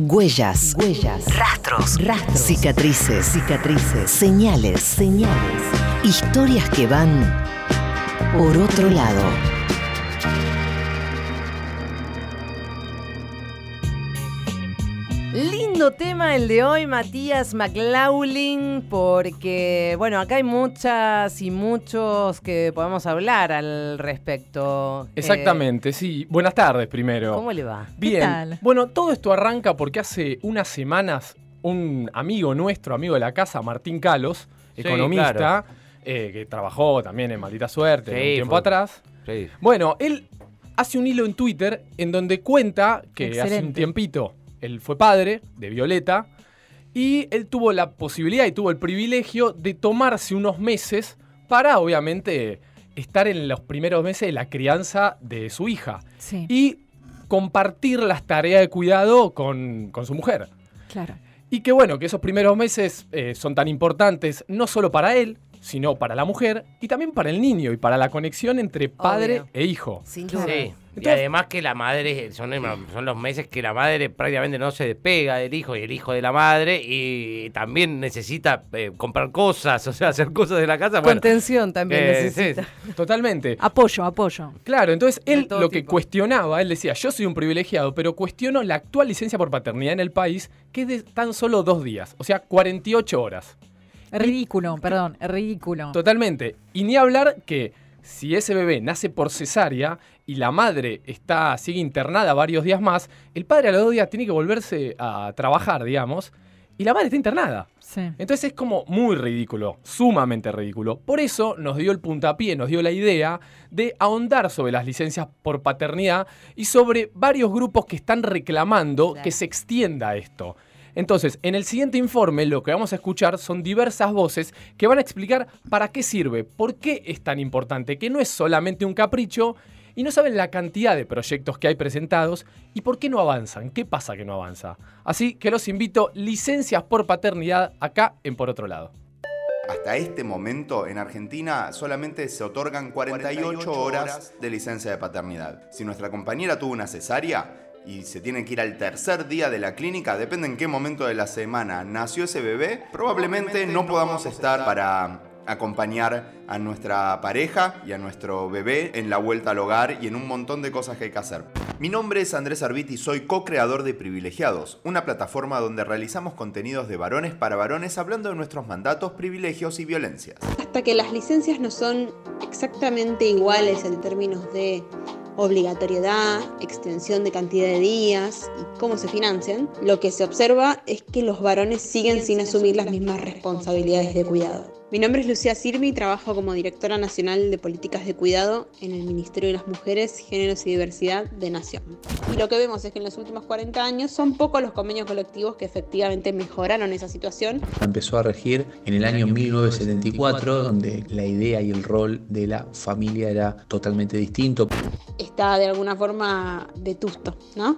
Huellas, huellas, rastros, rastros, cicatrices, cicatrices, señales, señales, historias que van por otro lado. Lindo tema el de hoy, Matías McLaughlin, porque, bueno, acá hay muchas y muchos que podemos hablar al respecto. Eh, Exactamente, sí. Buenas tardes primero. ¿Cómo le va? Bien. tal? Bueno, todo esto arranca porque hace unas semanas un amigo nuestro, amigo de la casa, Martín Calos, Sí, economista, claro. eh, que trabajó también en Maldita Suerte un tiempo fue- atrás. Sí. Bueno, él hace un hilo en Twitter en donde cuenta que hace un tiempito él fue padre de Violeta y él tuvo la posibilidad y tuvo el privilegio de tomarse unos meses para, obviamente, estar en los primeros meses de la crianza de su hija Sí, y compartir las tareas de cuidado con, con su mujer. claro. Y que bueno, que esos primeros meses eh, son tan importantes no solo para él, sino para la mujer y también para el niño y para la conexión entre padre Obvio. e hijo. Sin Claro. duda. Sí. Y además que la madre, son, son los meses que la madre prácticamente no se despega del hijo y el hijo de la madre y también necesita eh, comprar cosas, o sea, hacer cosas de la casa. Bueno, Contención también eh, necesita. sí. Totalmente. Apoyo, apoyo. Claro, entonces él lo que tipo. cuestionaba, él decía, yo soy un privilegiado, pero cuestiono la actual licencia por paternidad en el país, que es de tan solo dos días, o sea, 48 horas. Es ridículo, perdón, es ridículo. Totalmente. Y ni hablar que si ese bebé nace por cesárea y la madre está, sigue internada varios días más, el padre a los dos días tiene que volverse a trabajar, digamos, y la madre está internada. Sí. Entonces es como muy ridículo, sumamente ridículo. Por eso nos dio el puntapié, nos dio la idea de ahondar sobre las licencias por paternidad y sobre varios grupos que están reclamando Claro. que se extienda esto. Entonces, en el siguiente informe lo que vamos a escuchar son diversas voces que van a explicar para qué sirve, por qué es tan importante, que no es solamente un capricho y no saben la cantidad de proyectos que hay presentados y por qué no avanzan, qué pasa que no avanza. Así que los invito, licencias por paternidad acá en Por Otro Lado. Hasta este momento en Argentina solamente se otorgan 48 horas de licencia de paternidad. Si nuestra compañera tuvo una cesárea y se tiene que ir al tercer día de la clínica, depende en qué momento de la semana nació ese bebé, probablemente no podamos estar para acompañar a nuestra pareja y a nuestro bebé en la vuelta al hogar y en un montón de cosas que hay que hacer. Mi nombre es Andrés Arbiti y soy co-creador de Privilegiados, una plataforma donde realizamos contenidos de varones para varones hablando de nuestros mandatos, privilegios y violencias. hasta que las licencias no son exactamente iguales en términos de obligatoriedad, extensión de cantidad de días y cómo se financian, lo que se observa es que los varones siguen sin asumir las mismas responsabilidades de cuidado. Mi nombre es Lucía Sirmi y trabajo como directora nacional de políticas de cuidado en el Ministerio de las Mujeres, Géneros y Diversidad de Nación. Y lo que vemos es que en los últimos 40 años son pocos los convenios colectivos que efectivamente mejoraron esa situación empezó a regir en el año 1974, donde la idea y el rol de la familia era totalmente distinto. está de alguna forma vetusto, ¿no?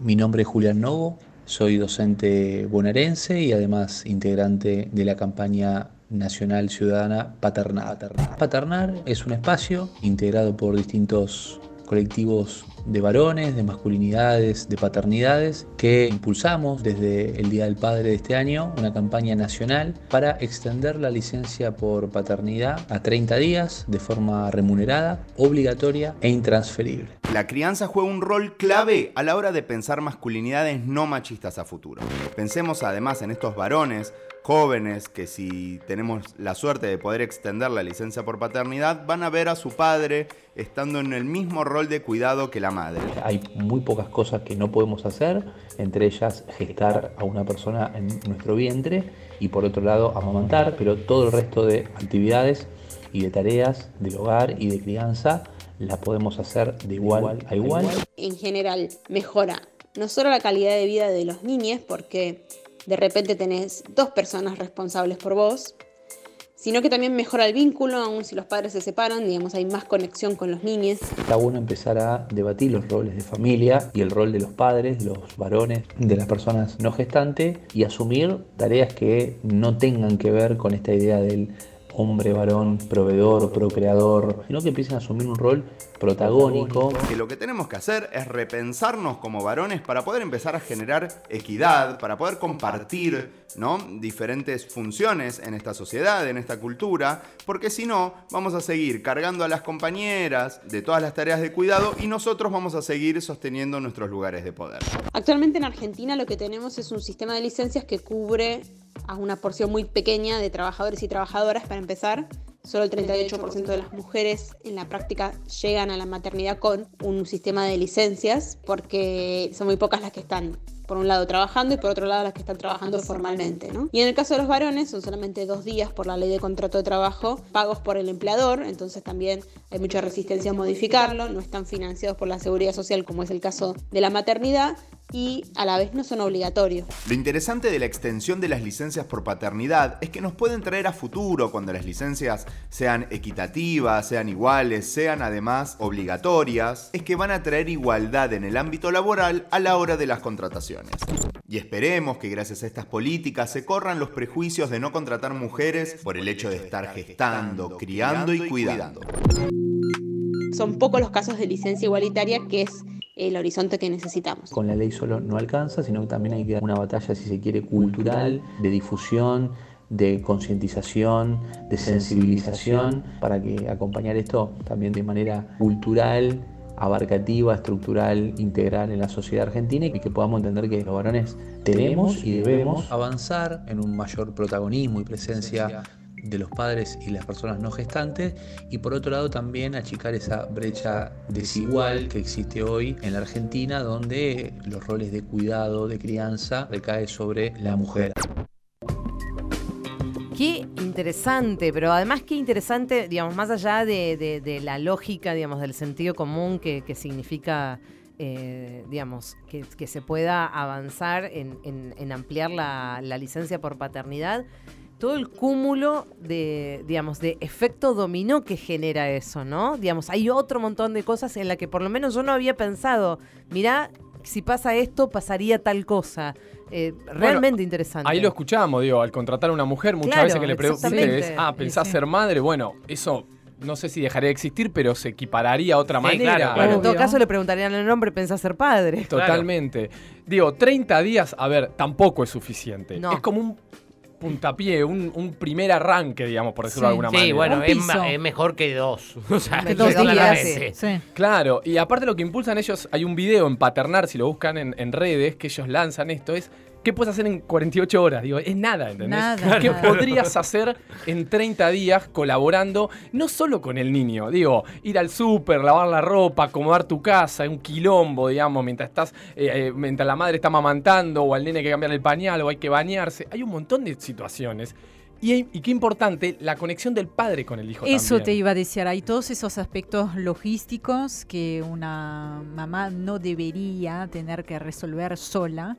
Mi nombre es Julián Novo, soy docente bonaerense y además integrante de la campaña nacional ciudadana Paternar. Paternar es un espacio integrado por distintos colectivos de varones, de masculinidades, de paternidades, que impulsamos desde el Día del Padre de este año una campaña nacional para extender la licencia por paternidad a 30 días de forma remunerada, obligatoria e intransferible. La crianza juega un rol clave a la hora de pensar masculinidades no machistas a futuro. Pensemos además en estos varones jóvenes que si tenemos la suerte de poder extender la licencia por paternidad van a ver a su padre estando en el mismo rol de cuidado que la madre. Hay muy pocas cosas que no podemos hacer, entre ellas gestar a una persona en nuestro vientre y por otro lado amamantar, pero todo el resto de actividades y de tareas del hogar y de crianza la podemos hacer de igual a igual. En general, mejora no solo la calidad de vida de los niños, porque de repente tenés dos personas responsables por vos, sino que también mejora el vínculo, aun si los padres se separan, digamos, hay más conexión con los niños. Está bueno empezar a debatir los roles de familia y el rol de los padres, los varones, de las personas no gestantes y asumir tareas que no tengan que ver con esta idea del hombre, varón, proveedor, procreador, sino que empiecen a asumir un rol protagónico. Que lo que tenemos que hacer es repensarnos como varones para poder empezar a generar equidad, para poder compartir ¿no? diferentes funciones en esta sociedad, en esta cultura, porque si no, vamos a seguir cargando a las compañeras de todas las tareas de cuidado y nosotros vamos a seguir sosteniendo nuestros lugares de poder. Actualmente en Argentina lo que tenemos es un sistema de licencias que cubre a una porción muy pequeña de trabajadores y trabajadoras para empezar. Solo el 38% de las mujeres en la práctica llegan a la maternidad con un sistema de licencias porque son muy pocas las que están por un lado trabajando y por otro lado las que están trabajando formalmente. ¿no? Y en el caso de los varones son solamente dos días por la ley de contrato de trabajo pagos por el empleador, entonces también hay mucha resistencia a modificarlo, no están financiados por la seguridad social como es el caso de la maternidad y a la vez no son obligatorios. Lo interesante de la extensión de las licencias por paternidad es que nos pueden traer a futuro cuando las licencias sean equitativas, sean iguales, sean además obligatorias, es que van a traer igualdad en el ámbito laboral a la hora de las contrataciones. Y esperemos que gracias a estas políticas se corran los prejuicios de no contratar mujeres por el hecho de estar gestando, criando y cuidando. Son pocos los casos de licencia igualitaria que es el horizonte que necesitamos. Con la ley solo no alcanza, sino que también hay que dar una batalla, si se quiere, cultural, de difusión, de concientización, de sensibilización, para que acompañar esto también de manera cultural, abarcativa, estructural, integral en la sociedad argentina y que podamos entender que los varones tenemos y debemos avanzar en un mayor protagonismo y presencia de los padres y las personas no gestantes y por otro lado también achicar esa brecha desigual que existe hoy en la Argentina donde los roles de cuidado, de crianza recae sobre la mujer. Qué interesante, pero además qué interesante, digamos, más allá de, la lógica, digamos, del sentido común que, significa, eh, digamos, que, se pueda avanzar en, ampliar la, la licencia por paternidad todo el cúmulo de, digamos, de efecto dominó que genera eso, ¿no? Digamos, hay otro montón de cosas en las que por lo menos yo no había pensado, mirá, si pasa esto, pasaría tal cosa. Eh, realmente interesante. Ahí lo escuchamos, digo, al contratar a una mujer, muchas veces que le preguntes, ah, pensás ser madre, bueno, eso no sé si dejaría de existir, pero se equipararía a otra manera. Bueno, en todo caso le preguntarían el nombre, pensás ser padre. Totalmente. Digo, 30 días, a ver, tampoco es suficiente. Es como un puntapié, un, un primer arranque, digamos, por decirlo de alguna manera. Sí, bueno, es, mejor que dos. O sea, dos días, sí. Claro, y aparte lo que impulsan ellos, hay un video en Paternar, si lo buscan en, en redes, que ellos lanzan esto, es ¿Qué puedes hacer en 48 horas? Digo, es nada, ¿entendés? Nada, ¿Qué podrías hacer en 30 días colaborando, no solo con el niño? Digo, ir al súper, lavar la ropa, acomodar tu casa, un quilombo, digamos, mientras estás, eh, eh, mientras la madre está mamantando, o al nene hay que cambiar el pañal, o hay que bañarse. Hay un montón de situaciones. Y, qué importante, la conexión del padre con el hijo. Eso te iba a decir, hay todos esos aspectos logísticos que una mamá no debería tener que resolver sola.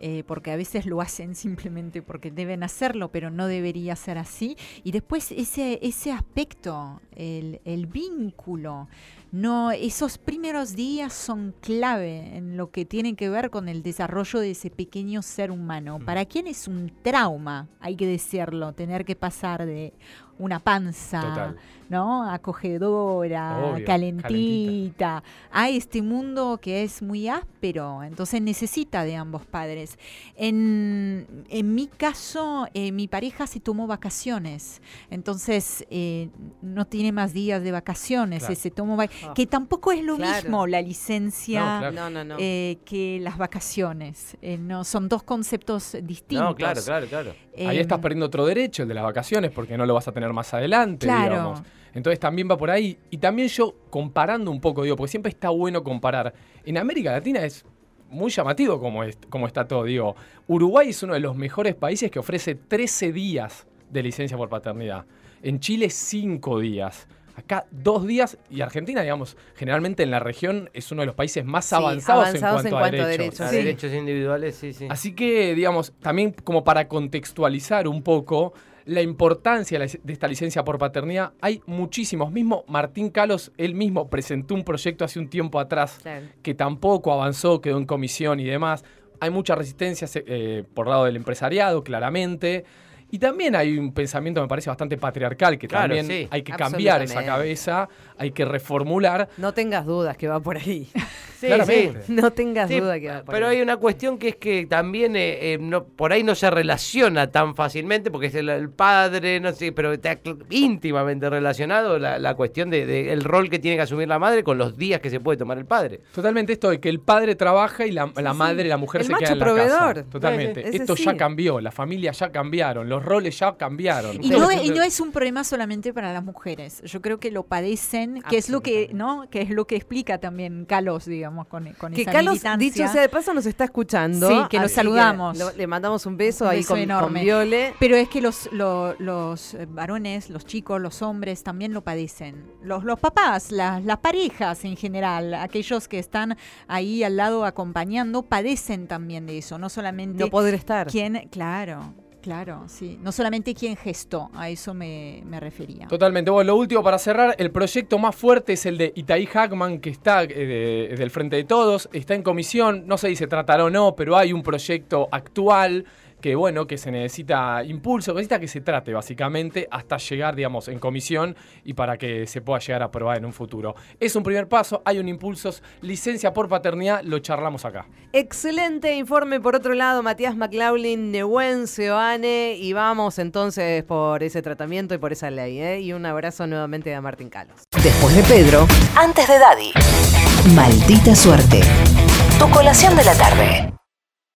Eh, porque a veces lo hacen simplemente porque deben hacerlo, pero no debería ser así. Y después ese, ese aspecto, el, el vínculo, no, esos primeros días son clave en lo que tiene que ver con el desarrollo de ese pequeño ser humano. Para quién es un trauma, hay que decirlo, tener que pasar de una panza, ¿no? Acogedora, calentita, a este mundo que es muy áspero, entonces necesita de ambos padres. En, mi caso, eh, mi pareja se tomó vacaciones, entonces eh, no tiene más días de vacaciones, se tomó ah. que tampoco es lo mismo la licencia eh, que las vacaciones, no son dos conceptos distintos. No, claro, claro, claro. Ahí estás perdiendo otro derecho, el de las vacaciones, porque no lo vas a tener más adelante, digamos. Entonces también va por ahí. Y también yo comparando un poco, digo, porque siempre está bueno comparar. En América Latina es muy llamativo como, como está todo. Digo, Uruguay es uno de los mejores países que ofrece 13 días de licencia por paternidad. En Chile, 5 días. Acá dos días y Argentina, digamos, generalmente en la región es uno de los países más avanzados, en cuanto, a derechos. derechos individuales, sí, sí. Así que, digamos, también como para contextualizar un poco, la importancia de esta licencia por paternidad. Hay muchísimos. Mismo Martín Calos, él mismo presentó un proyecto hace un tiempo atrás que tampoco avanzó, quedó en comisión y demás. Hay mucha resistencia eh, por lado del empresariado, claramente. Y también hay un pensamiento, me parece, bastante patriarcal, que Claro, también sí. hay que cambiar esa cabeza, hay que reformular. No tengas dudas que va por ahí. Sí, Claramente. sí. No tengas Sí, duda que va por pero ahí. hay una cuestión que es que también eh, eh, no, por ahí no se relaciona tan fácilmente porque es el, el padre, no sé, pero está íntimamente relacionado la, la cuestión del de, el rol que tiene que asumir la madre con los días que se puede tomar el padre. Totalmente esto de que el padre trabaja y la, la sí. madre, la mujer El se macho queda en la proveedor. casa. Totalmente. Ese Esto sí. ya cambió, las familias ya cambiaron, los roles ya cambiaron. Y no, y no es un problema solamente para las mujeres. Yo creo que lo padecen, que es lo que, ¿no? Que es lo que explica también Carlos, digamos, con, con Que esa Carlos, militancia. dicho sea de paso, nos está escuchando. Sí, que lo saludamos. lo- le mandamos un beso Un ahí beso con, enorme. con Viole. Pero es que los, lo- los eh, varones, los chicos, los hombres también lo padecen. Los, los papás, las, las parejas en general, aquellos que están ahí al lado acompañando, padecen también de eso. No solamente No poder estar. quien, claro, claro, sí. No solamente quien gestó, a eso me, me refería. Totalmente. Bueno, lo último para cerrar, el proyecto más fuerte es el de Itaí Hackman, que está eh, de- del Frente de Todos, está en comisión, no sé si se tratará o no, pero hay un proyecto actual que bueno, que se necesita impulso, que necesita que se trate básicamente hasta llegar, digamos, en comisión y para que se pueda llegar a aprobar en un futuro. Es un primer paso, hay un impulso, licencia por paternidad, lo charlamos acá. Excelente informe por otro lado, Matías McLaughlin, Nehuen Seoane, y vamos entonces por ese tratamiento y por esa ley. ¿eh? Y un abrazo nuevamente a Martín Calos. Después de Pedro, antes de Daddy. Maldita suerte. Tu colación de la tarde.